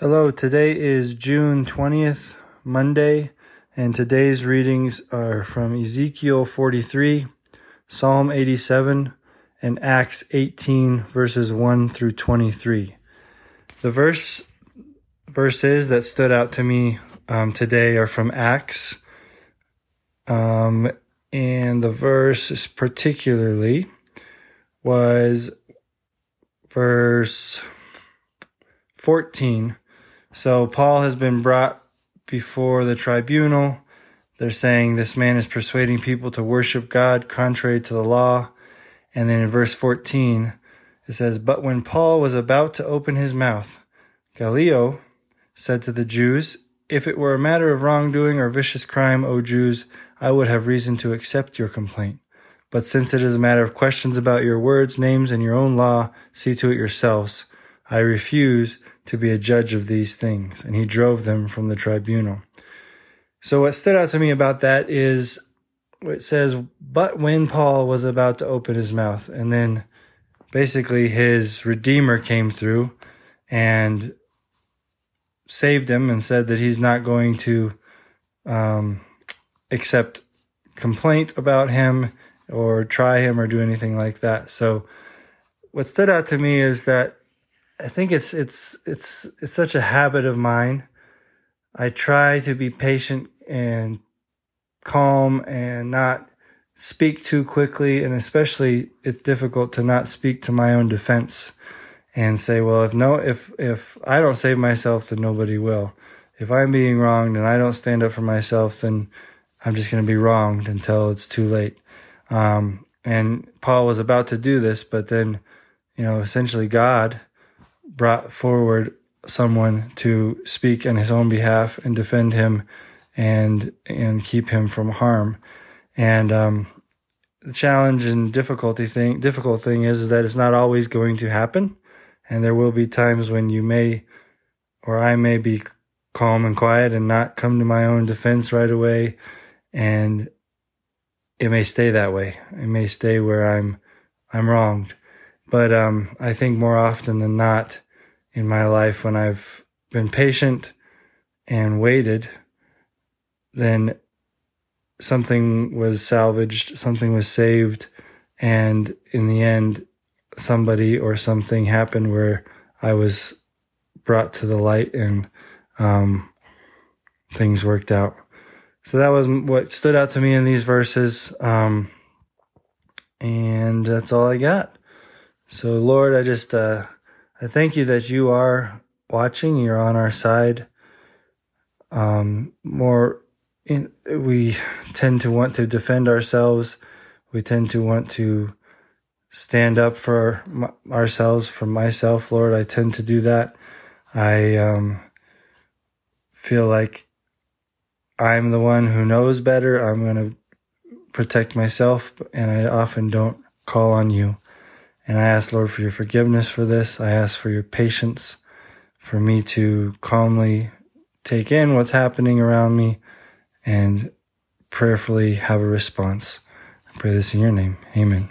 Hello, today is June 20th, Monday, and today's readings are from Ezekiel 43, Psalm 87, and Acts 18, verses 1 through 23. The verse verses that stood out to me um, today are from Acts, um, and the verse particularly was verse 14 so Paul has been brought before the tribunal. They're saying this man is persuading people to worship God contrary to the law. And then in verse 14, it says, But when Paul was about to open his mouth, Gallio said to the Jews, If it were a matter of wrongdoing or vicious crime, O Jews, I would have reason to accept your complaint. But since it is a matter of questions about your words, names, and your own law, see to it yourselves. I refuse to be a judge of these things. And he drove them from the tribunal. So what stood out to me about that is it says, but when Paul was about to open his mouth, and then basically his redeemer came through and saved him and said that he's not going to um, accept complaint about him or try him or do anything like that. So what stood out to me is that I think it's it's it's it's such a habit of mine. I try to be patient and calm and not speak too quickly and especially it's difficult to not speak to my own defense and say well if no if if I don't save myself then nobody will if I'm being wronged and I don't stand up for myself then I'm just going to be wronged until it's too late um, and Paul was about to do this but then you know essentially God brought forward someone to speak on his own behalf and defend him and and keep him from harm. And um, the challenge and difficulty thing difficult thing is, is that it's not always going to happen, and there will be times when you may or I may be calm and quiet and not come to my own defense right away, and it may stay that way. It may stay where I'm I'm wronged. But um, I think more often than not, in my life, when I've been patient and waited, then something was salvaged, something was saved, and in the end, somebody or something happened where I was brought to the light and um, things worked out. So that was what stood out to me in these verses. Um, and that's all I got. So, Lord, I just, uh, I thank you that you are watching. You're on our side. Um, more, in, we tend to want to defend ourselves. We tend to want to stand up for ourselves, for myself, Lord. I tend to do that. I um, feel like I'm the one who knows better. I'm going to protect myself, and I often don't call on you. And I ask, Lord, for your forgiveness for this. I ask for your patience for me to calmly take in what's happening around me and prayerfully have a response. I pray this in your name. Amen.